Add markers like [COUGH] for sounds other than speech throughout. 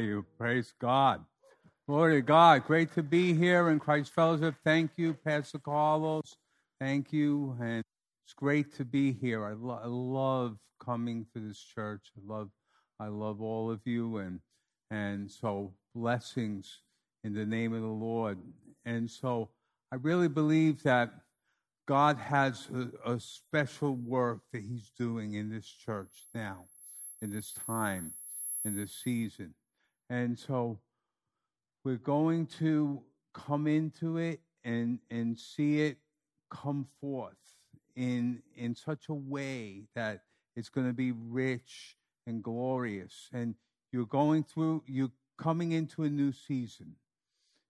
You? Praise God. Glory to God. Great to be here in Christ Fellowship. Thank you, Pastor Carlos. Thank you. And it's great to be here. I, lo- I love coming to this church. I love I love all of you and and so blessings in the name of the Lord. And so I really believe that God has a, a special work that He's doing in this church now, in this time in this season. And so we're going to come into it and, and see it come forth in, in such a way that it's going to be rich and glorious. And you're going through, you're coming into a new season.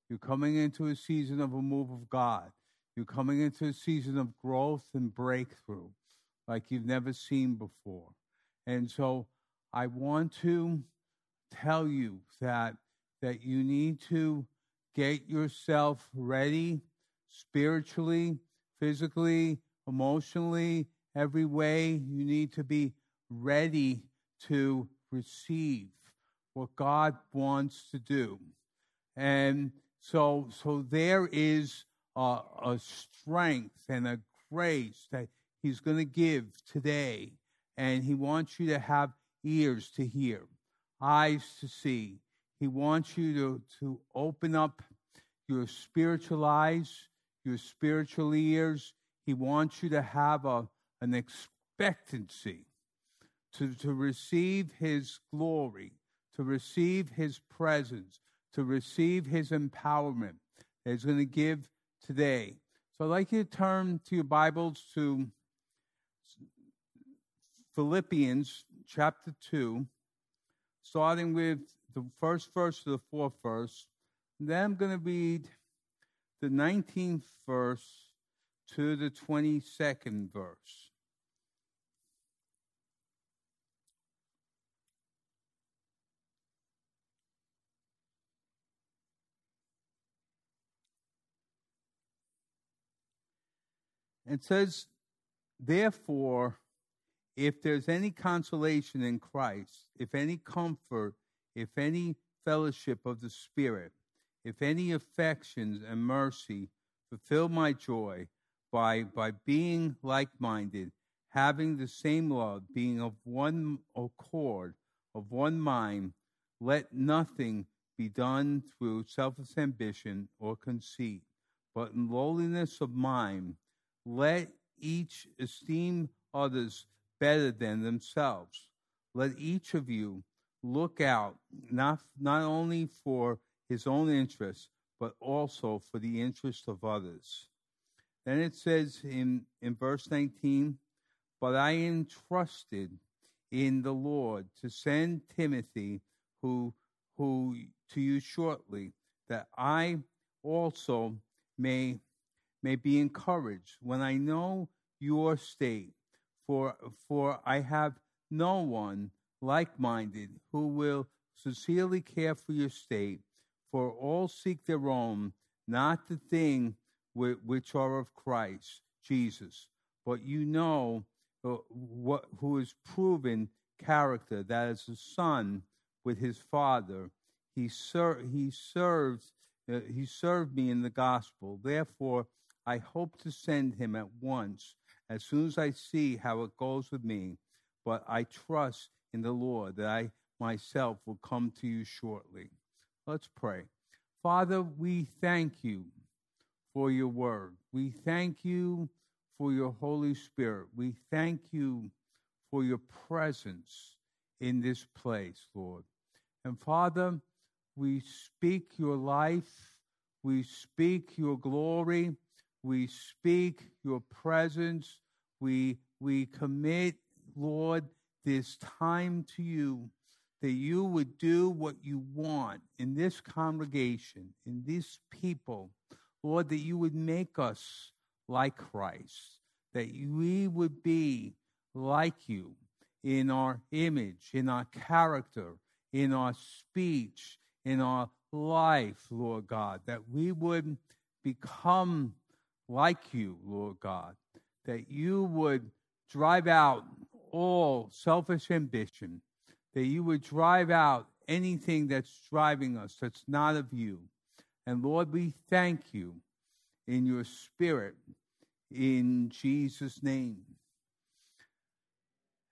You're coming into a season of a move of God. You're coming into a season of growth and breakthrough like you've never seen before. And so I want to tell you that that you need to get yourself ready spiritually, physically, emotionally, every way. You need to be ready to receive what God wants to do. And so so there is a, a strength and a grace that he's going to give today and he wants you to have ears to hear eyes to see. He wants you to, to open up your spiritual eyes, your spiritual ears. He wants you to have a, an expectancy to, to receive His glory, to receive His presence, to receive His empowerment that He's going to give today. So I'd like you to turn to your Bibles to Philippians chapter 2 starting with the first verse to the fourth verse. Then I'm going to read the 19th verse to the 22nd verse. It says, Therefore, if there's any consolation in Christ, if any comfort, if any fellowship of the Spirit, if any affections and mercy, fulfill my joy by, by being like minded, having the same love, being of one accord, of one mind. Let nothing be done through selfish ambition or conceit, but in lowliness of mind, let each esteem others better than themselves. Let each of you look out not, not only for his own interests, but also for the interest of others. Then it says in, in verse 19, But I entrusted in the Lord to send Timothy, who, who to you shortly, that I also may, may be encouraged when I know your state for, for I have no one like minded who will sincerely care for your state, for all seek their own, not the thing which are of Christ Jesus. But you know uh, what, who is proven character, that is a son with his father. He, ser- he served uh, he served me in the gospel. Therefore, I hope to send him at once as soon as I see how it goes with me. But I trust in the Lord that I myself will come to you shortly. Let's pray. Father, we thank you for your word. We thank you for your Holy Spirit. We thank you for your presence in this place, Lord. And Father, we speak your life, we speak your glory, we speak your presence. We, we commit, Lord, this time to you that you would do what you want in this congregation, in these people. Lord, that you would make us like Christ, that we would be like you in our image, in our character, in our speech, in our life, Lord God, that we would become like you, Lord God, that you would drive out all selfish ambition, that you would drive out anything that's driving us that's not of you. And Lord, we thank you in your spirit in Jesus' name.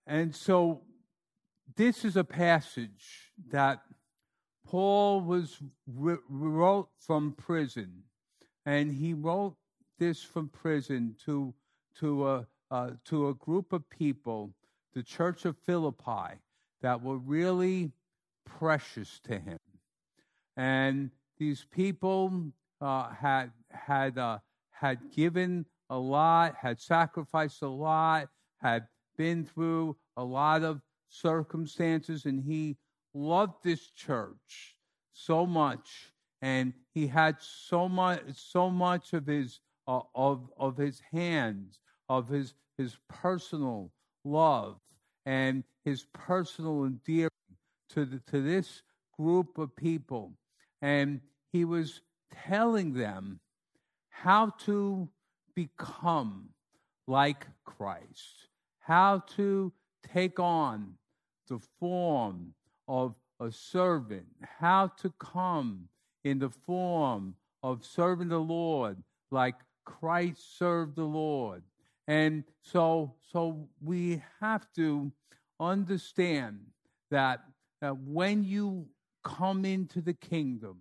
And so this is a passage that Paul was wrote from prison, and he wrote this from prison to to a uh, to a group of people, the Church of Philippi, that were really precious to him, and these people uh, had had uh, had given a lot, had sacrificed a lot, had been through a lot of circumstances, and he loved this church so much, and he had so much, so much of his uh, of of his hands, of his his personal love, and his personal endearing to the, to this group of people, and he was telling them how to become like Christ, how to take on the form of a servant, how to come in the form of serving the Lord like Christ served the Lord. And so so we have to understand that, that when you come into the kingdom,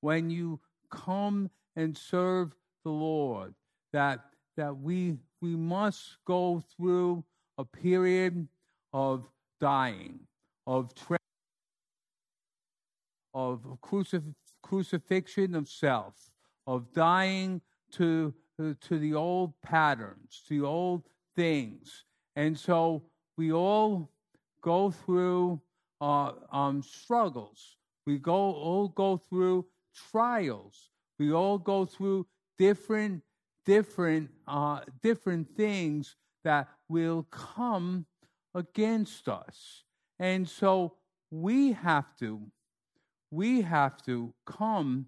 when you come and serve the Lord, that that we we must go through a period of dying, of tra- of crucif- crucifixion of self, of dying to to the old patterns, to the old things, and so we all go through uh, um, struggles. We go all go through trials. We all go through different different uh, different things that will come against us. And so we have to we have to come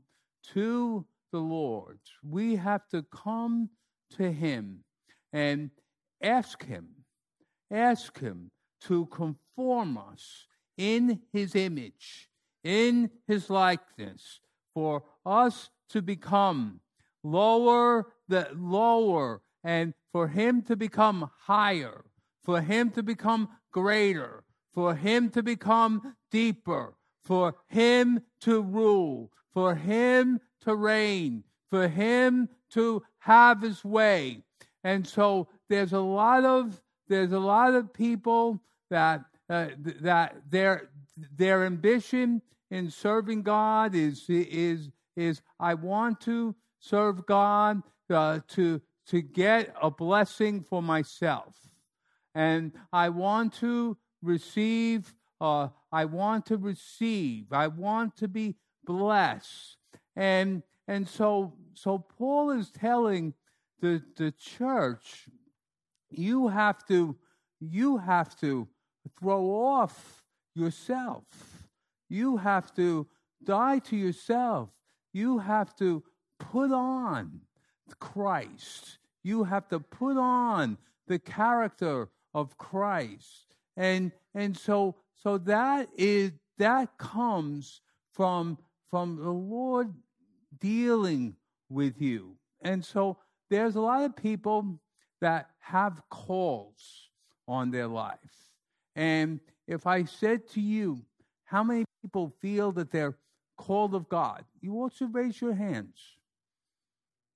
to the Lord. We have to come to him and ask him ask him to conform us in his image, in his likeness, for us to become lower the lower and for him to become higher, for him to become greater, for him to become deeper, for him to rule, for him to reign, for him to have his way. And so there's a lot of there's a lot of people that uh, that their their ambition in serving God is is is I want to serve God uh, to to get a blessing for myself, and I want to receive. Uh, I want to receive. I want to be blessed, and and so so Paul is telling the the church, you have to you have to throw off yourself. You have to die to yourself. You have to put on Christ. You have to put on the character of Christ. And and so so that is that comes from from the Lord dealing with you. And so there's a lot of people that have calls on their life. And if I said to you, how many people feel that they're called of God? You to raise your hands.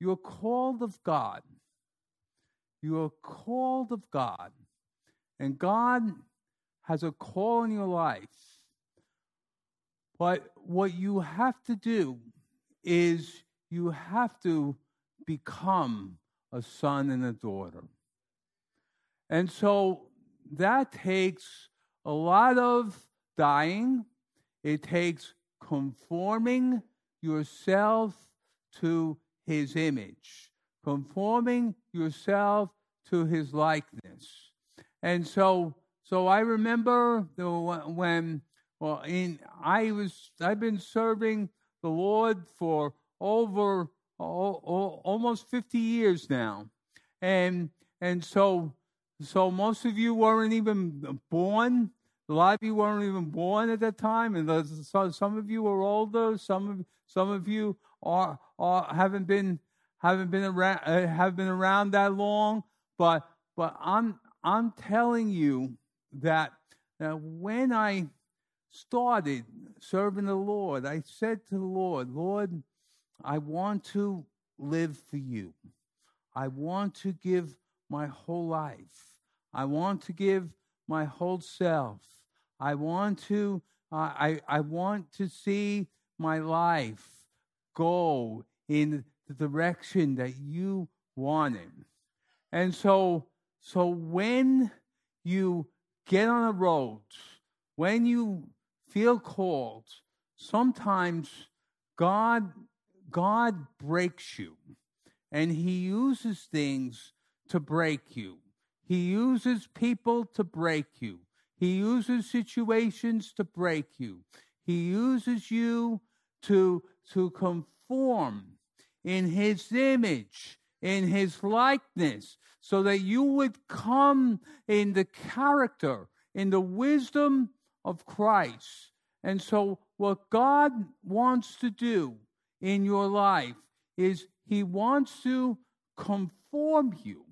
You're called of God. You are called of God. And God has a call in your life. But what you have to do is you have to become a son and a daughter. And so that takes a lot of dying. It takes conforming yourself to his image, conforming yourself to his likeness. And so, so I remember when, well, in I was I've been serving the Lord for over oh, almost 50 years now, and and so so most of you weren't even born. A lot of you weren't even born at that time, and so some of you are older. Some of some of you are, are haven't been haven't been around uh, have been around that long. But but I'm I'm telling you that, that when I started serving the Lord, I said to the Lord, Lord, I want to live for you. I want to give my whole life. I want to give my whole self. I want to uh, I I want to see my life go in the direction that you wanted. And so so when you get on a road, when you feel called, sometimes God God breaks you and he uses things to break you. He uses people to break you. He uses situations to break you. He uses you to, to conform in his image, in his likeness, so that you would come in the character, in the wisdom of Christ. And so, what God wants to do in your life is He wants to conform you.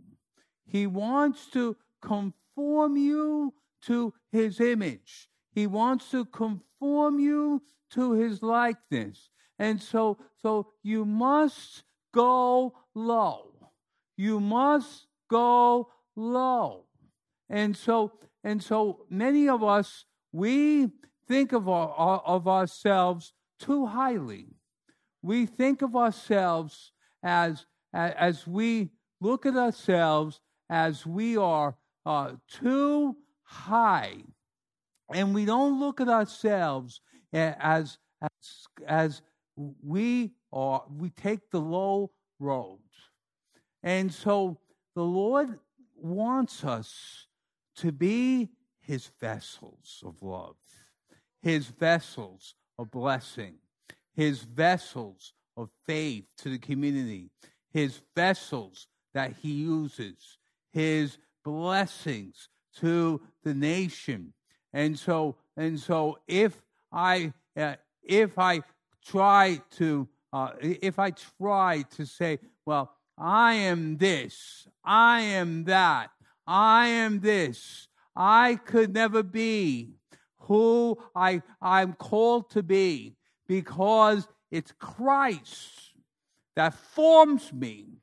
He wants to conform you to His image. He wants to conform you to His likeness. And so, so you must go low. You must go low. And so, and so many of us, we think of, our, of ourselves too highly we think of ourselves as, as we look at ourselves as we are uh, too high. And we don't look at ourselves as, as, as we are, we take the low road. And so the Lord wants us to be his vessels of love, his vessels of blessing, his vessels of faith to the community, his vessels that he uses, his blessings to the nation. And so, and so if I, uh, if I try to, uh, if I try to say, well, I am this, I am that, I am this, I could never be who I, I'm called to be because it's Christ that forms me.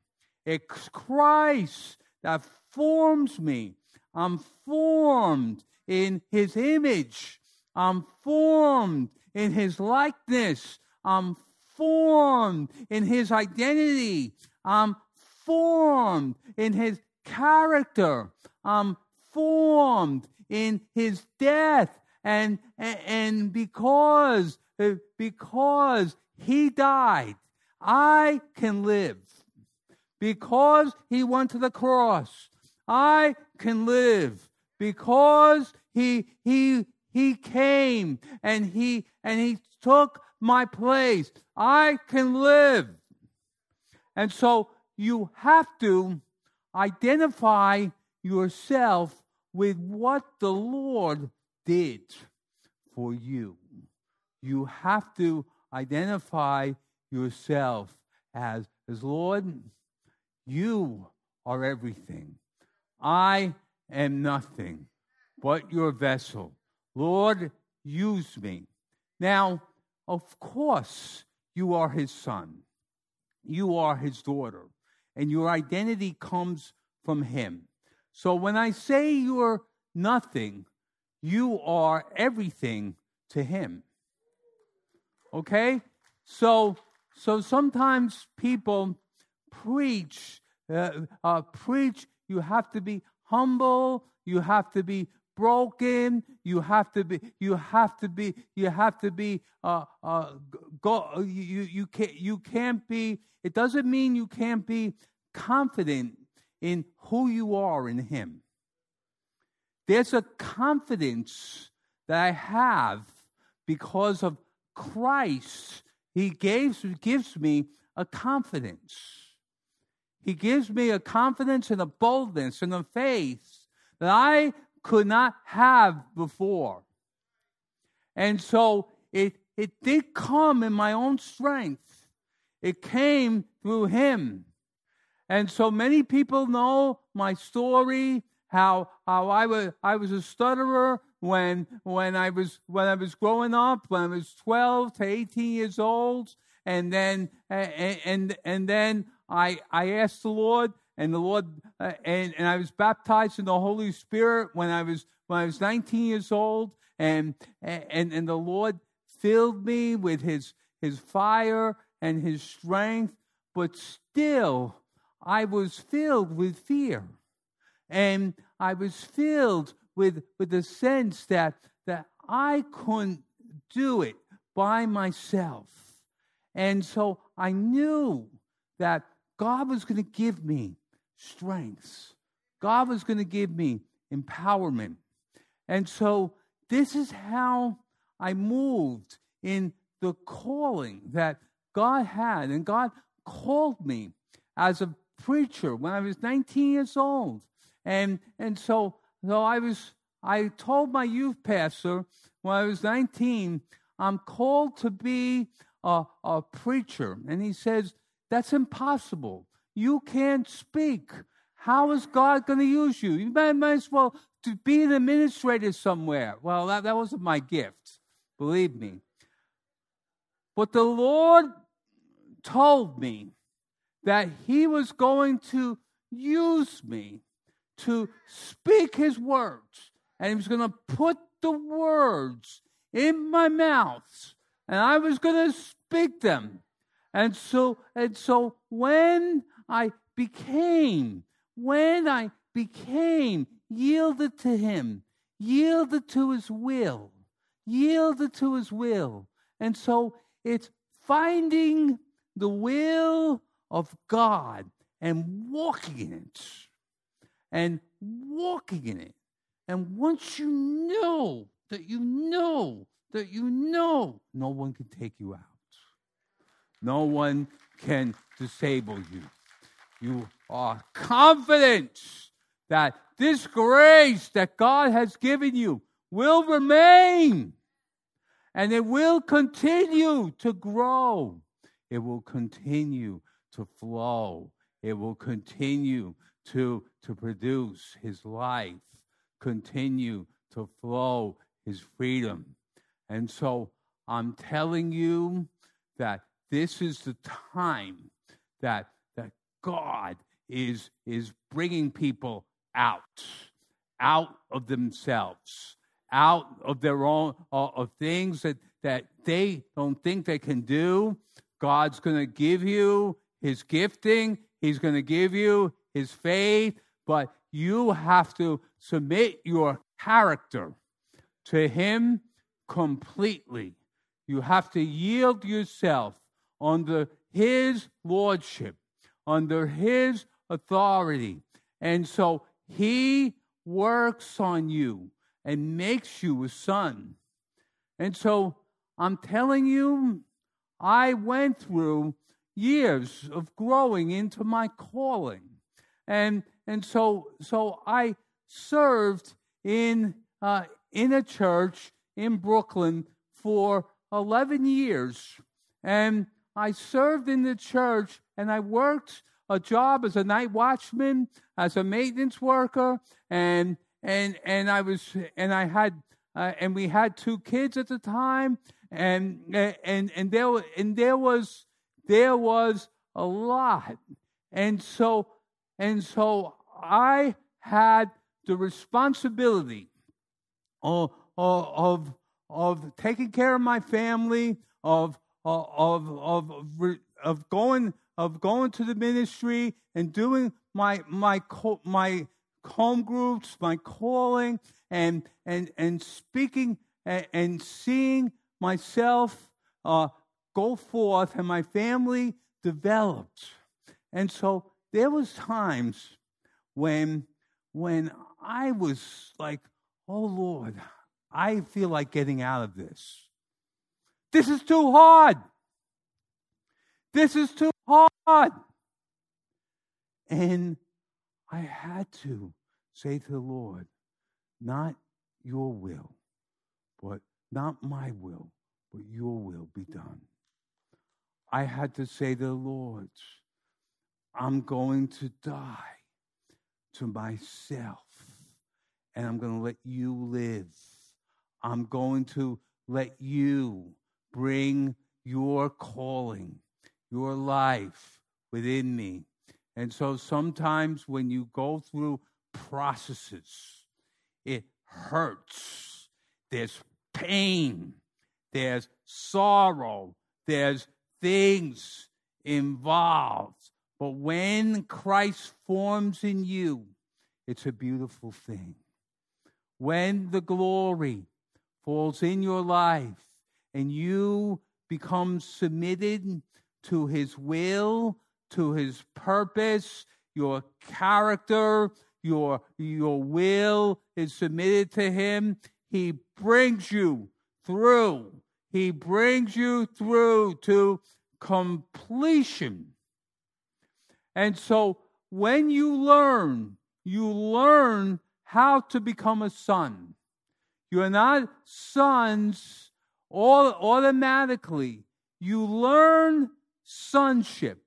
It's Christ that forms me. I'm formed in his image. I'm formed in his likeness. I'm formed in his identity. I'm formed in his character. I'm formed in his death. And, and because because he died, I can live. Because he went to the cross, I can live. Because he he he came and he and he took my place, I can live. And so you have to identify yourself with what the Lord did for you you have to identify yourself as, as Lord, you are everything. I am nothing but your vessel. Lord, use me. Now, of course, you are his son. You are his daughter. And your identity comes from him. So when I say you're nothing, you are everything to him. Okay? So, so sometimes people preach, uh, uh, preach, you have to be humble, you have to be broken. You have to be. You have to be. You have to be. Uh, uh, go. You you can't. You can't be. It doesn't mean you can't be confident in who you are in Him. There's a confidence that I have because of Christ. He gives gives me a confidence. He gives me a confidence and a boldness and a faith that I could not have before. And so it, it did come in my own strength. It came through him. And so many people know my story, how, how I, was, I was a stutterer when, when, I was, when I was growing up, when I was 12 to 18 years old. And then, and, and, and then I, I asked the Lord, and the Lord uh, and and I was baptized in the Holy Spirit when I was when I was 19 years old, and and and the Lord filled me with His His fire and His strength, but still I was filled with fear, and I was filled with with the sense that that I couldn't do it by myself, and so I knew that God was going to give me strengths. God was going to give me empowerment. And so this is how I moved in the calling that God had. And God called me as a preacher when I was 19 years old. And, and so, so I was, I told my youth pastor when I was 19, I'm called to be a, a preacher. And he says, that's impossible. You can't speak. How is God going to use you? You might, might, as well to be an administrator somewhere. Well, that, that wasn't my gift, believe me. But the Lord told me that He was going to use me to speak His words. And He was going to put the words in my mouth. And I was going to speak them. And so, and so when I became, when I became yielded to Him, yielded to His will, yielded to His will. And so it's finding the will of God and walking in it. And walking in it. And once you know that you know that you know, no one can take you out. No one can disable you. You are confident that this grace that God has given you will remain and it will continue to grow. It will continue to flow. It will continue to, to produce his life, continue to flow his freedom. And so I'm telling you that this is the time that that God is, is bringing people out, out of themselves, out of their own, uh, of things that, that they don't think they can do. God's going to give you his gifting, he's going to give you his faith, but you have to submit your character to him completely. You have to yield yourself under his lordship under his authority. And so he works on you and makes you a son. And so I'm telling you, I went through years of growing into my calling. And and so so I served in uh, in a church in Brooklyn for 11 years. And I served in the church and I worked a job as a night watchman, as a maintenance worker, and and and I was and I had uh, and we had two kids at the time, and and and there and there was there was a lot, and so and so I had the responsibility of of of taking care of my family, of uh, of of of, of going of going to the ministry and doing my my my home groups, my calling, and and and speaking and, and seeing myself uh, go forth, and my family developed. And so there was times when when I was like, "Oh Lord, I feel like getting out of this. This is too hard. This is too hard." And I had to say to the Lord, not your will, but not my will, but your will be done. I had to say to the Lord, I'm going to die to myself and I'm going to let you live. I'm going to let you bring your calling, your life within me. And so sometimes when you go through processes, it hurts. There's pain, there's sorrow, there's things involved. But when Christ forms in you, it's a beautiful thing. When the glory falls in your life and you become submitted to his will to his purpose, your character, your, your will is submitted to him. He brings you through. He brings you through to completion. And so when you learn, you learn how to become a son. You are not sons all automatically. You learn sonship.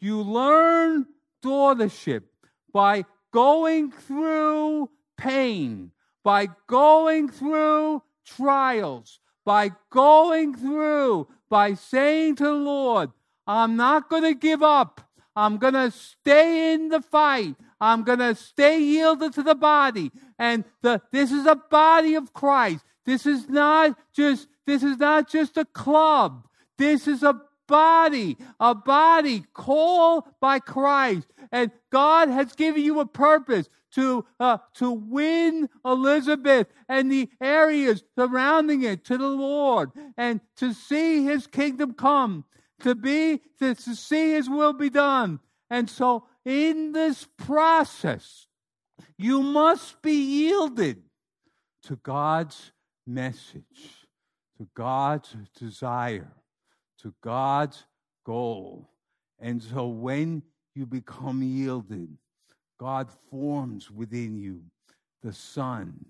You learn daughtership by going through pain, by going through trials, by going through, by saying to the Lord, I'm not going to give up. I'm going to stay in the fight. I'm going to stay yielded to the body. And the, this is a body of Christ. This is not just, this is not just a club. This is a body, a body called by Christ. And God has given you a purpose to, uh, to win Elizabeth and the areas surrounding it to the Lord and to see his kingdom come, to be, to, to see his will be done. And so in this process, you must be yielded to God's message, to God's desire to God's goal. And so when you become yielded, God forms within you the Son,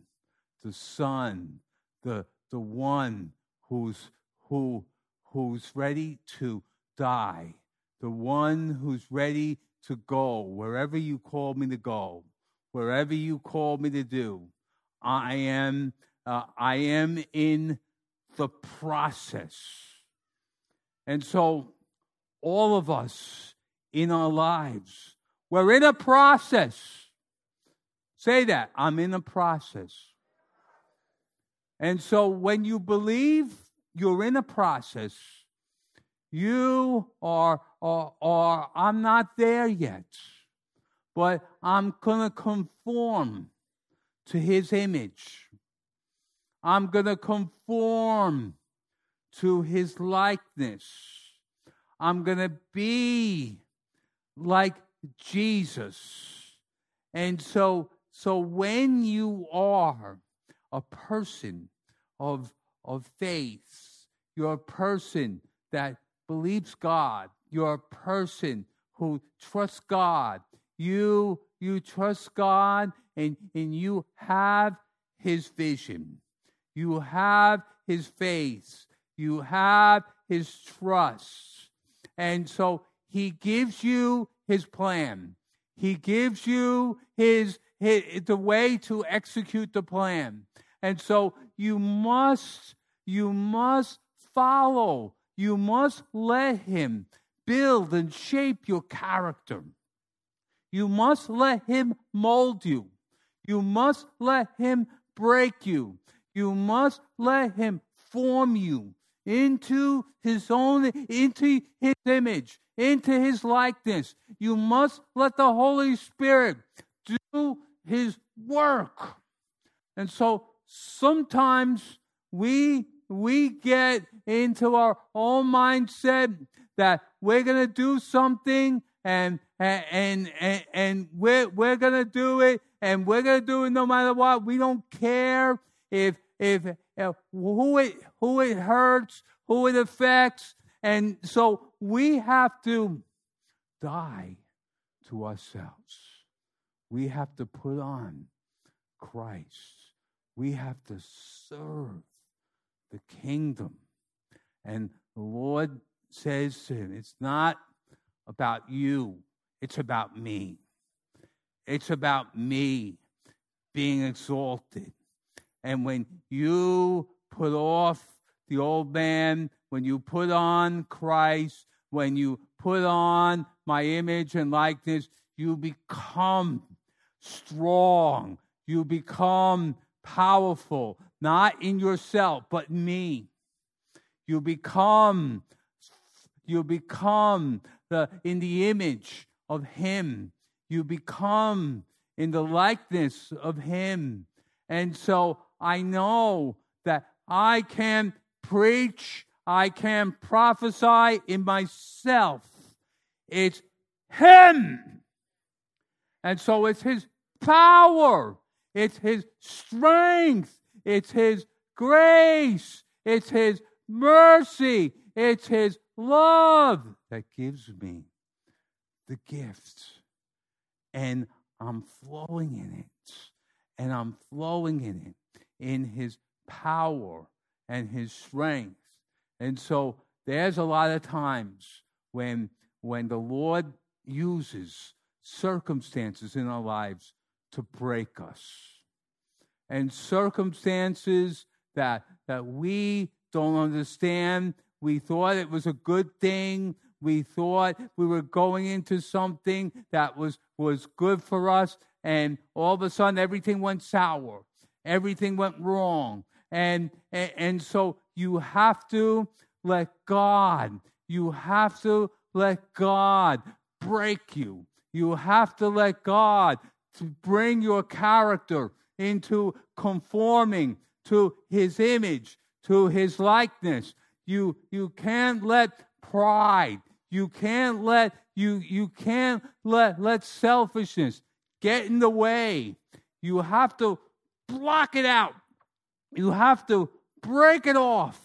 the Son, the, the one who's, who, who's ready to die, the one who's ready to go wherever you call me to go, wherever you call me to do. I am, uh, I am in the process and so, all of us in our lives, we're in a process. Say that I'm in a process. And so, when you believe you're in a process, you are, are I'm not there yet, but I'm going to conform to his image. I'm going to conform to his likeness. I'm going to be like Jesus. And so, so when you are a person of, of faith, you're a person that believes God, you're a person who trusts God, you, you trust God and, and you have his vision. You have his faith, you have his trust. And so he gives you his plan. He gives you his, his the way to execute the plan. And so you must you must follow. You must let him build and shape your character. You must let him mold you. You must let him break you. You must let him form you into his own, into his image, into his likeness. You must let the Holy Spirit do his work. And so sometimes we we get into our own mindset that we're going to do something and and and and we're we're going to do it and we're going to do it no matter what. We don't care if if, who it who it hurts, who it affects. And so we have to die to ourselves. We have to put on Christ. We have to serve the kingdom. And the Lord says to him, It's not about you, it's about me. It's about me being exalted. And when you put off the old man, when you put on Christ, when you put on my image and likeness, you become strong. You become powerful, not in yourself, but me. You become, you become the in the image of Him. You become in the likeness of Him. And so I know that I can preach, I can prophesy in myself. It's Him. And so it's His power, it's His strength, it's His grace, it's His mercy, it's His love that gives me the gift. And I'm flowing in it. And I'm flowing in it in His power and His strength. And so there's a lot of times when when the Lord uses circumstances in our lives to break us. And circumstances that, that we don't understand. We thought it was a good thing. We thought we were going into something that was, was good for us. And all of a sudden, everything went sour. Everything went wrong. And, and, and so you have to let God, you have to let God break you. You have to let God to bring your character into conforming to his image, to his likeness. You, you can't let pride, you can't let you you can't let let selfishness get in the way. You have to block it out. You have to break it off.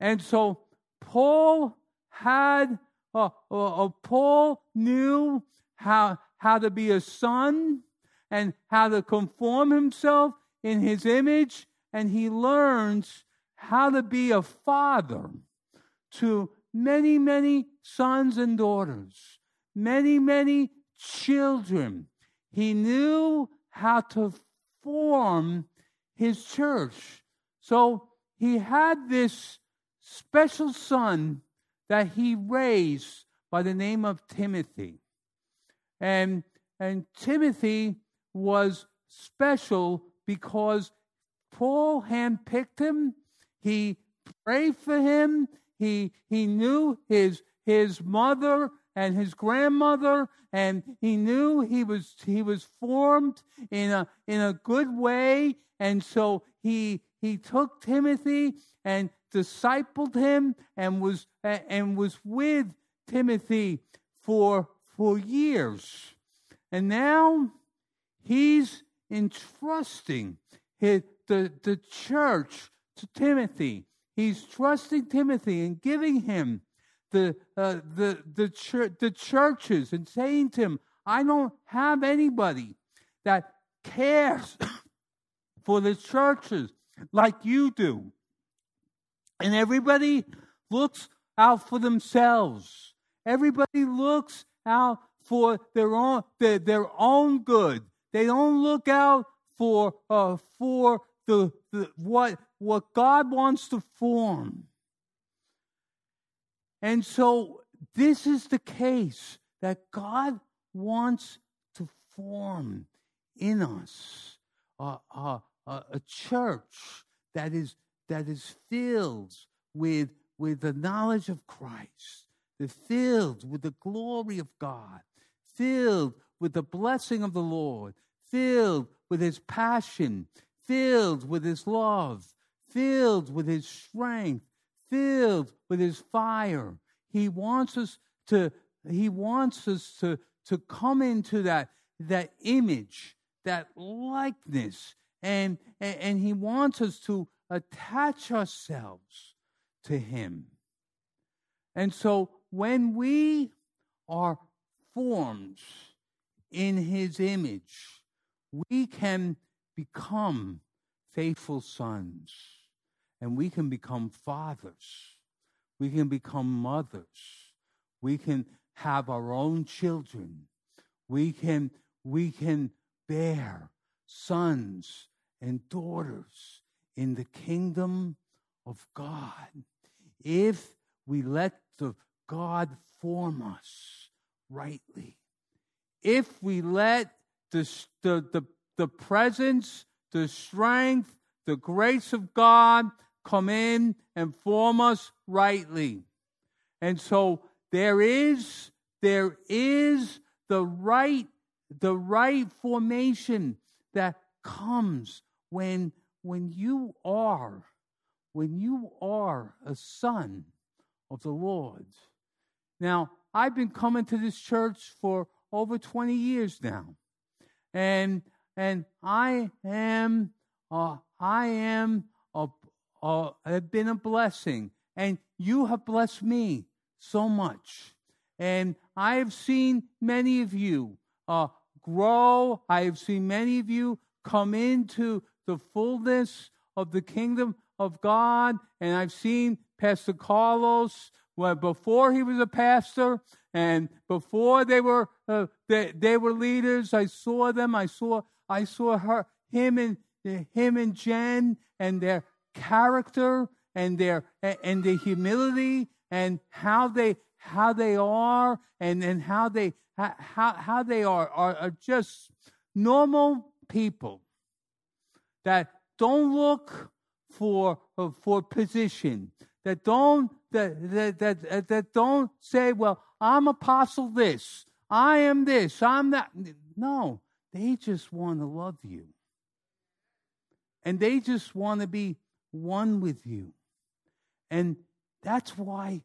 And so Paul had uh, uh, uh, Paul knew how, how to be a son and how to conform himself in his image, and he learns how to be a father to many, many sons and daughters, many, many children. He knew how to form his church. So he had this special son that he raised by the name of Timothy. And, and Timothy was special because Paul handpicked him. He prayed for him. He, he knew his, his mother and his grandmother, and he knew he was, he was formed in a, in a good way. And so he, he took Timothy and discipled him and was and was with Timothy for for years. And now he's entrusting his, the, the church to Timothy. He's trusting Timothy and giving him the, uh, the, the, chur- the churches and saying to him, I don't have anybody that cares [COUGHS] for the churches like you do. And everybody looks out for themselves. Everybody looks out for their own their, their own good. They don't look out for uh, for the, the what what God wants to form. And so this is the case that God wants to form in us uh, uh, a church that is that is filled with, with the knowledge of Christ, that filled with the glory of God, filled with the blessing of the Lord, filled with his passion, filled with his love, filled with his strength, filled with his fire. He wants us to he wants us to to come into that that image, that likeness and and, and he wants us to attach ourselves to him. And so when we are formed in his image, we can become faithful sons and we can become fathers. We can become mothers. We can have our own children. We can, we can bear sons and daughters in the kingdom of God if we let the God form us rightly. If we let the, the, the, the presence, the strength, the grace of God come in and form us rightly. And so there is there is the right the right formation that comes when when you are when you are a son of the Lord. Now, I've been coming to this church for over 20 years now. And and I am uh, I am a, a, have been a blessing and you have blessed me so much. And I have seen many of you uh, grow. I have seen many of you come into the fullness of the kingdom of God. And I've seen Pastor Carlos well, before he was a pastor and before they were uh, they, they were leaders. I saw them. I saw I saw her him and him and Jen and their character and their and the humility and how they how they are and and how they how how they are are, are just normal people that don't look for for position that don't that, that that that don't say well i'm apostle this. I am this. I'm that. No they just want to love you. And they just want to be one with you. And that's why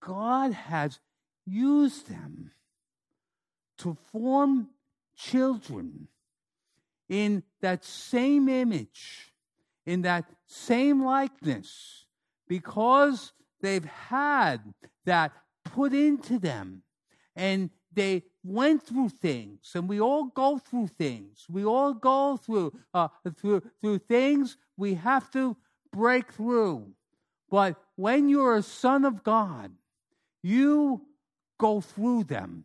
god has used them to form children in that same image, in that same likeness, because they've had that put into them. And they went through things and we all go through things. We all go through uh, through through things. We have to break through but when you're a son of god you go through them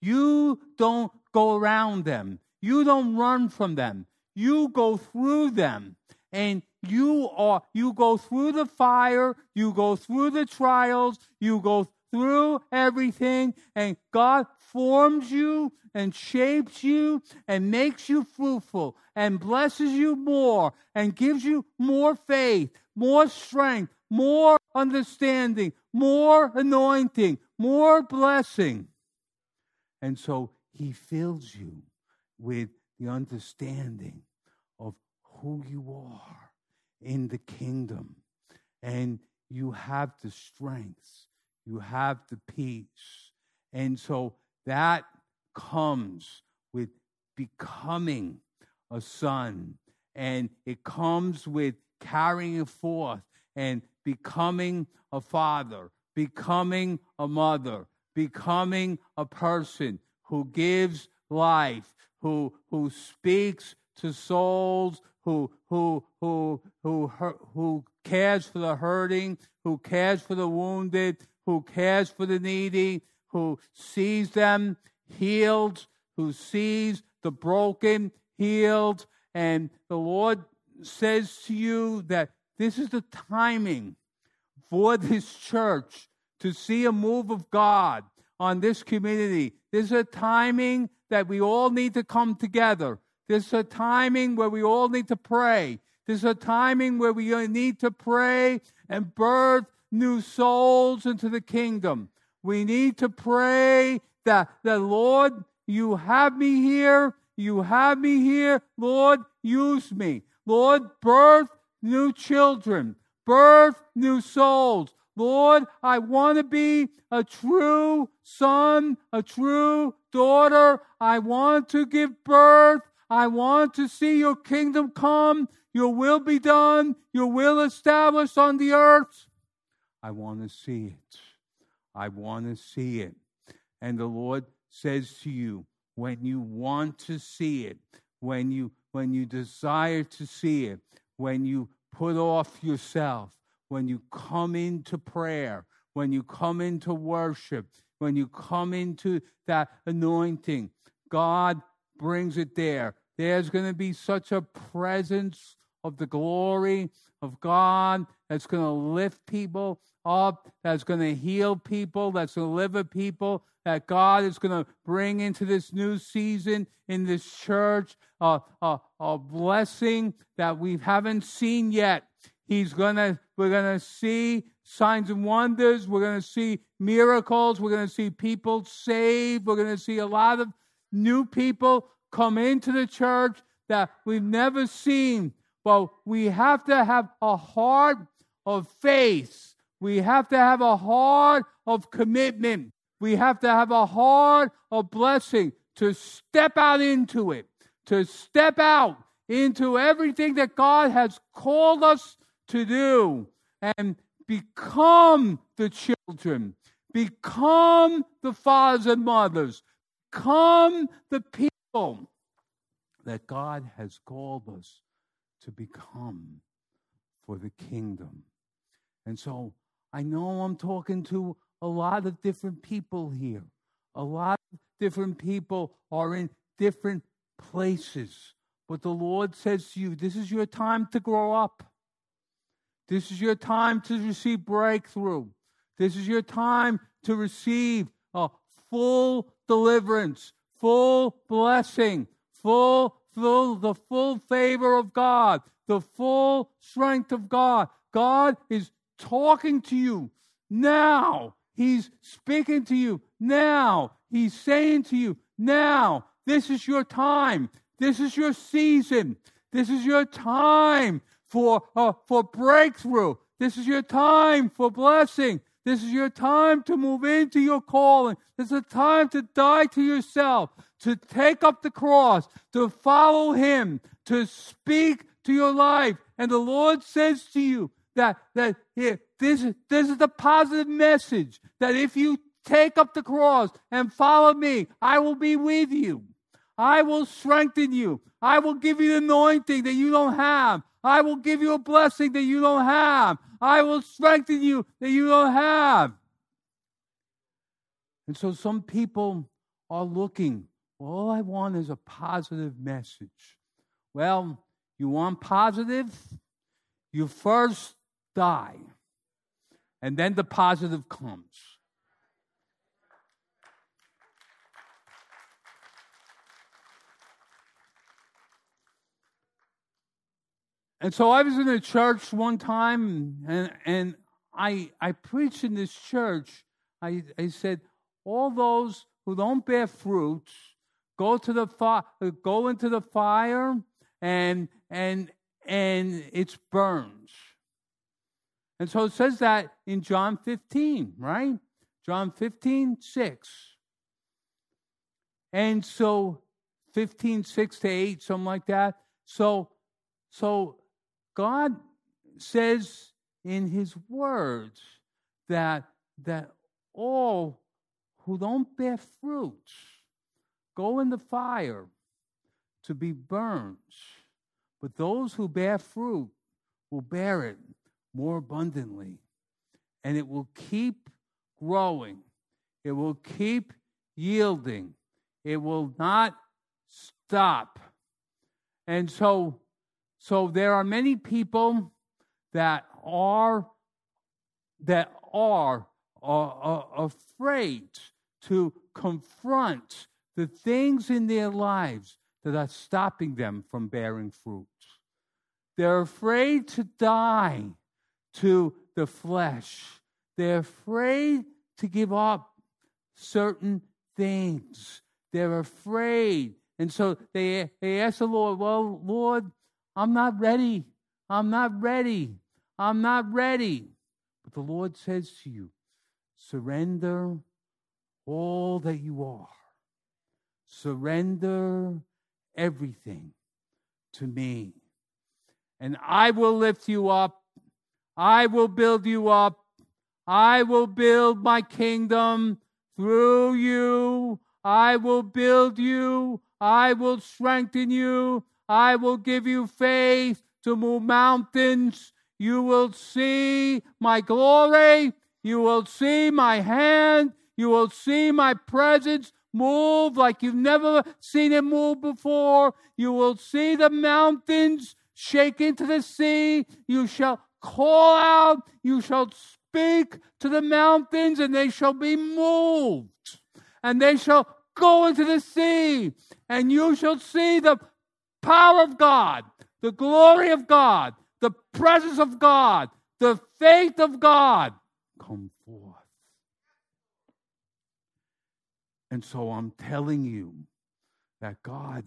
you don't go around them you don't run from them. You go through them. And you are you go through the fire, you go through the trials, you go through everything, and God forms you and shapes you and makes you fruitful and blesses you more and gives you more faith, more strength, more understanding, more anointing, more blessing. And so he fills you with the understanding of who you are in the kingdom. And you have the strength, you have the peace. And so that comes with becoming a son, and it comes with carrying forth and becoming a father, becoming a mother, becoming a person who gives life, who, who speaks to souls, who, who, who, who, who cares for the hurting, who cares for the wounded, who cares for the needy, who sees them healed, who sees the broken healed. And the Lord says to you that this is the timing for this church to see a move of God on this community. This is a timing that we all need to come together. This is a timing where we all need to pray. This is a timing where we need to pray and birth new souls into the kingdom. We need to pray that the Lord, you have me here. you have me here. Lord, use me. Lord, birth new children, birth new souls. Lord, I want to be a true son, a true daughter. I want to give birth. I want to see your kingdom come, your will be done, your will established on the earth. I want to see it. I want to see it. And the Lord says to you, when you want to see it, when you when you desire to see it, when you put off yourself, when you come into prayer, when you come into worship, when you come into that anointing, God brings it there. There's going to be such a presence of the glory of God that's going to lift people up, that's going to heal people, that's going to deliver people, that God is going to bring into this new season in this church uh, uh, a blessing that we haven't seen yet. He's to, we're going to see signs and wonders. We're going to see miracles. We're going to see people saved. We're going to see a lot of new people come into the church that we've never seen. But we have to have a heart of faith. We have to have a heart of commitment. We have to have a heart of blessing to step out into it, to step out into everything that God has called us to do and become the children, become the fathers and mothers, become the people that God has called us to become for the kingdom. And so I know I'm talking to a lot of different people here. A lot of different people are in different places. But the Lord says to you, this is your time to grow up. This is your time to receive breakthrough. This is your time to receive a full deliverance, full blessing, full, full, the full favor of God, the full strength of God. God is talking to you now. He's speaking to you now. He's saying to you now, this is your time. This is your season. This is your time for, uh, for breakthrough. This is your time for blessing. This is your time to move into your calling. This is a time to die to yourself, to take up the cross, to follow Him, to speak to your life. And the Lord says to you, that, that here, this, this is the positive message that if you take up the cross and follow me, I will be with you. I will strengthen you. I will give you the anointing that you don't have. I will give you a blessing that you don't have. I will strengthen you that you don't have. And so some people are looking, all I want is a positive message. Well, you want positive? You first die. And then the positive comes. And so I was in a church one time, and, and I, I preached in this church. I, I said, all those who don't bear fruits go to the fi- go into the fire, and and and it burns. And so it says that in John 15, right? John 15, 6. And so 15, 6 to 8, something like that. So, so God says in his words that that all who don't bear fruits go in the fire to be burned. But those who bear fruit will bear it more abundantly. And it will keep growing, it will keep yielding, it will not stop. And so, so there are many people that are that are, are, are afraid to confront the things in their lives that are stopping them from bearing fruit. They're afraid to die to the flesh. They're afraid to give up certain things. They're afraid And so they, they asked the Lord, Well, Lord, I'm not ready. I'm not ready. I'm not ready. But the Lord says to you, Surrender all that you are. Surrender everything to me. And I will lift you up. I will build you up. I will build my kingdom through you. I will build you. I will strengthen you. I will give you faith to move mountains. You will see my glory. You will see my hand. You will see my presence move like you've never seen it move before. You will see the mountains shake into the sea. You shall call out. You shall speak to the mountains, and they shall be moved. And they shall go into the sea, and you shall see the power of God, the glory of God, the presence of God, the faith of God come forth. And so I'm telling you that God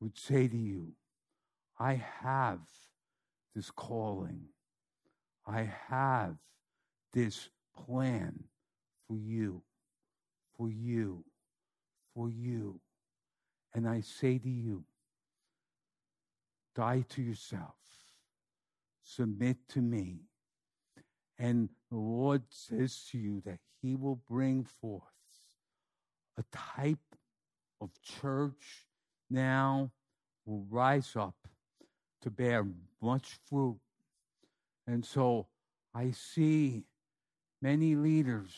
would say to you, I have this calling. I have this plan for you, for you, for you. And I say to you, die to yourself, submit to me. And the Lord says to you that He will bring forth a type of church now will rise up to bear much fruit. And so I see many leaders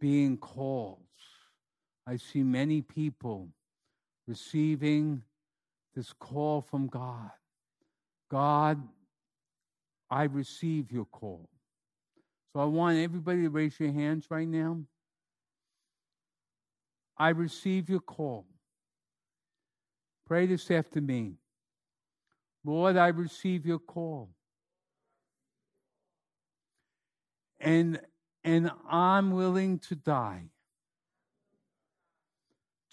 being called. I see many people receiving this call from God. God, I receive your call. So I want everybody to raise your hands right now. I receive your call. Pray this after me. Lord, I receive your call. And and I'm willing to die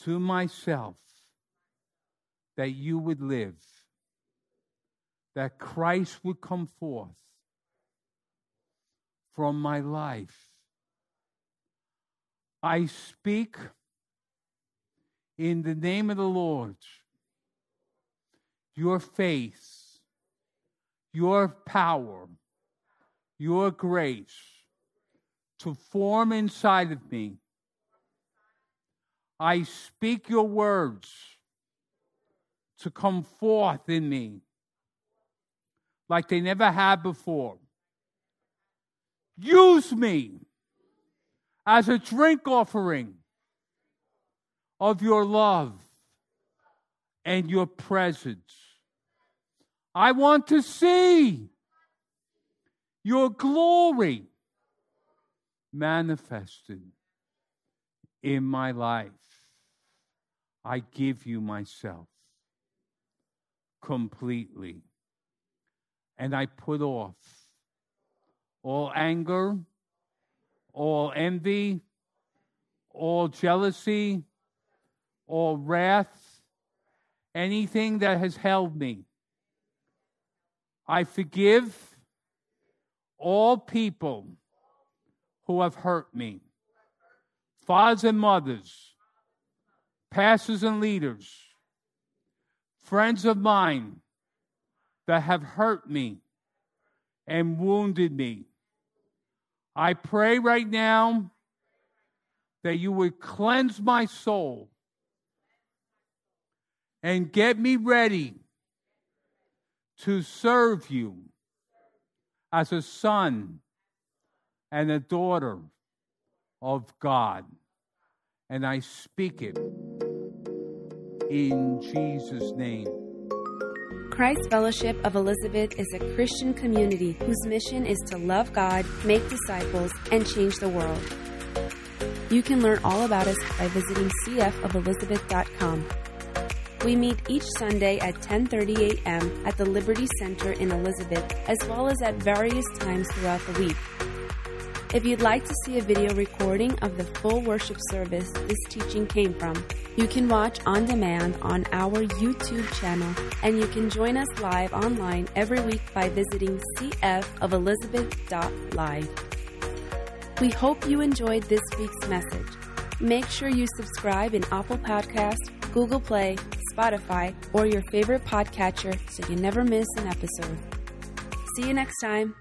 to myself that you would live, that Christ would come forth from my life. I speak in the name of the Lord your faith, your power, your grace to form inside of me. I speak your words to come forth in me like they never have before. Use me as a drink offering of your love and your presence. I want to see your glory manifested in my life. I give you myself completely. And I put off all anger, all envy, all jealousy, all wrath, anything that has held me. I forgive all people who have hurt me, fathers and mothers, pastors and leaders, friends of mine that have hurt me and wounded me. I pray right now that you would cleanse my soul and get me ready to serve you as a son and a daughter of God. And I speak it in Jesus' name. Christ Fellowship of Elizabeth is a Christian community whose mission is to love God, make disciples, and change the world. You can learn all about us by visiting cfofelizabeth.com. We meet each Sunday at 10:30 a.m. at the Liberty Center in Elizabeth, as well as at various times throughout the week. If you'd like to see a video recording of the full worship service this teaching came from, you can watch on demand on our YouTube channel, and you can join us live online every week by visiting cfofelizabeth.live. We hope you enjoyed this week's message. Make sure you subscribe in Apple Podcast, Google Play, Spotify, or your favorite podcatcher so you never miss an episode. See you next time.